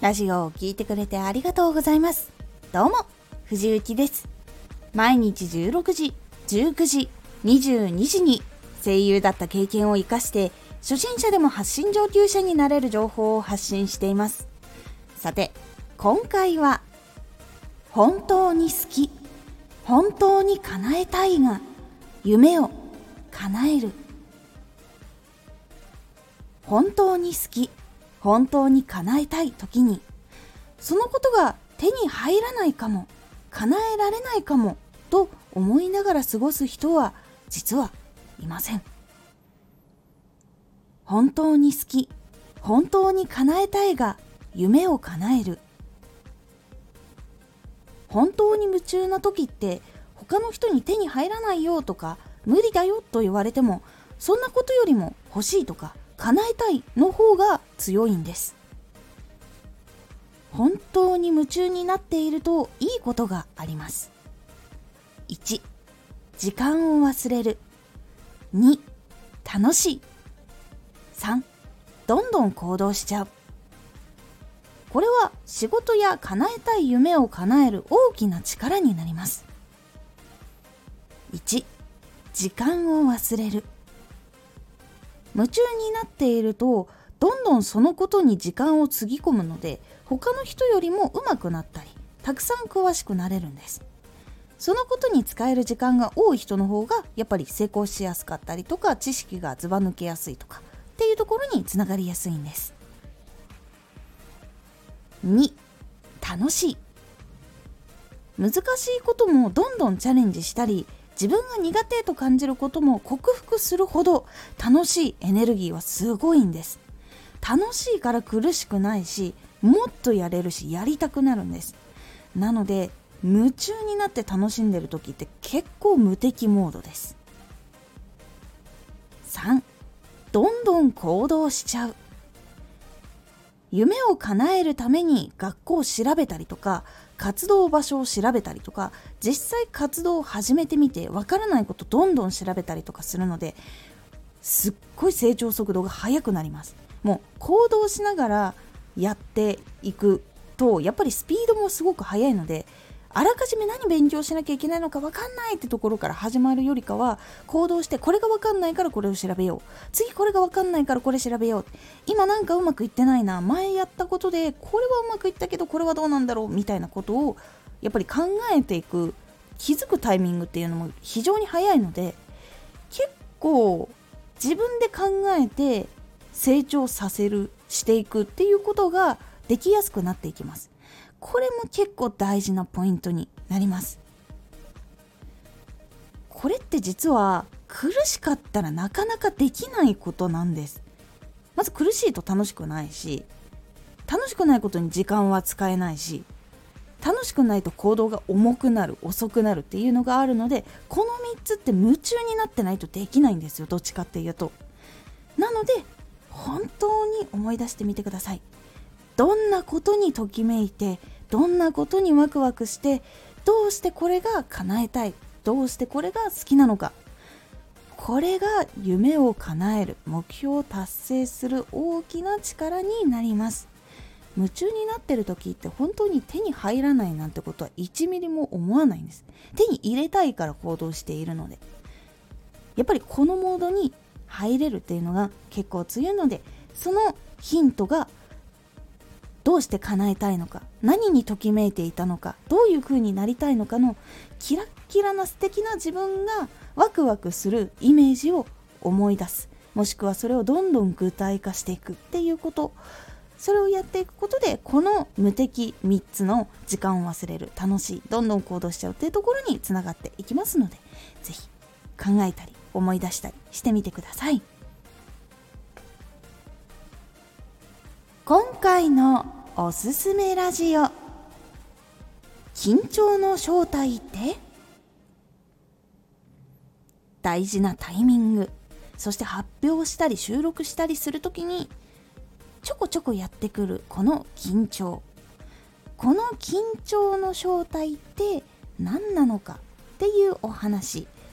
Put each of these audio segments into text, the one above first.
ラジオを聴いてくれてありがとうございます。どうも、藤幸です。毎日16時、19時、22時に声優だった経験を活かして、初心者でも発信上級者になれる情報を発信しています。さて、今回は、本当に好き、本当に叶えたいが、夢を叶える。本当に好き、本当に叶えたい時にそのことが手に入らないかも叶えられないかもと思いながら過ごす人は実はいません。本当に好き本当に叶えたいが夢を叶える。本当に夢中な時って他の人に手に入らないよとか無理だよと言われてもそんなことよりも欲しいとか叶えたいの方が強いんです。本当に夢中になっているといいことがあります。1時間を忘れる。2楽しい。3どんどん行動しちゃう。これは仕事や叶えたい夢を叶える大きな力になります。1時間を忘れる。夢中になっているとどんどんそのことに時間をつぎ込むので他の人よりも上手くなったりたくさん詳しくなれるんです。そのことに使える時間が多い人の方がやっぱり成功しやすかったりとか知識がずば抜けやすいとかっていうところにつながりやすいんです。2楽しい。難しいこともどんどんチャレンジしたり自分が苦手と感じることも克服するほど楽しいエネルギーはすごいんです。楽しいから苦しくないしもっとやれるしやりたくなるんです。なので夢中になって楽しんでる時って結構無敵モードです。3どんどん行動しちゃう。夢を叶えるために学校を調べたりとか活動場所を調べたりとか実際活動を始めてみてわからないことどんどん調べたりとかするのですっごい成長速度が速くなります。もう行動しながらやっていくとやっぱりスピードもすごく速いのであらかじめ何勉強しなきゃいけないのか分かんないってところから始まるよりかは行動してこれが分かんないからこれを調べよう。次これが分かんないからこれ調べよう。今なんかうまくいってないな。前やったことでこれはうまくいったけどこれはどうなんだろうみたいなことをやっぱり考えていく気づくタイミングっていうのも非常に早いので結構自分で考えて成長させるしていくっていうことができやすくなっていきます。これも結構大事なポイントになります。これって実は苦しかったらなかなかできないことなんです。まず苦しいと楽しくないし楽しくないことに時間は使えないし楽しくないと行動が重くなる遅くなるっていうのがあるのでこの3つって夢中になってないとできないんですよどっちかっていうと。なので本当に思い出してみてください。どんなことにときめいてどんなことにワクワクしてどうしてこれが叶えたいどうしてこれが好きなのか。これが夢を叶える目標を達成する大きな力になります。夢中になってる時って本当に手に入らないなんてことは1ミリも思わないんです。手に入れたいから行動しているので。やっぱりこのモードに入れるっていうのが結構強いのでそのヒントがどうして叶えたいのか何にときめいていたのかどういう風になりたいのかのキラッキラな素敵な自分がワクワクするイメージを思い出す。もしくはそれをどんどん具体化していくっていうこと。それをやっていくことでこの無敵3つの時間を忘れる楽しいどんどん行動しちゃうっていうところにつながっていきますので是非考えたり思い出したりしてみてください。今回のおすすめラジオ。緊張の正体って？大事なタイミング。そして発表したり収録したりする時にちょこちょこやってくるこの緊張。この緊張の正体って何なのかっていうお話。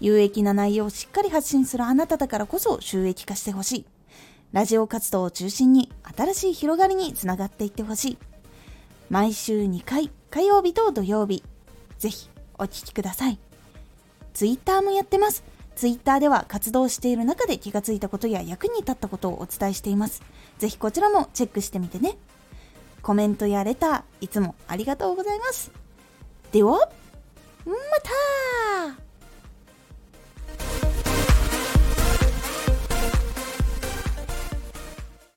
有益な内容をしっかり発信するあなただからこそ収益化してほしい。ラジオ活動を中心に新しい広がりにつながっていってほしい。毎週2回火曜日と土曜日ぜひお聴きください。ツイッターもやってます。ツイッターでは活動している中で気がついたことや役に立ったことをお伝えしています。ぜひこちらもチェックしてみてね。コメントやレターいつもありがとうございます。ではまた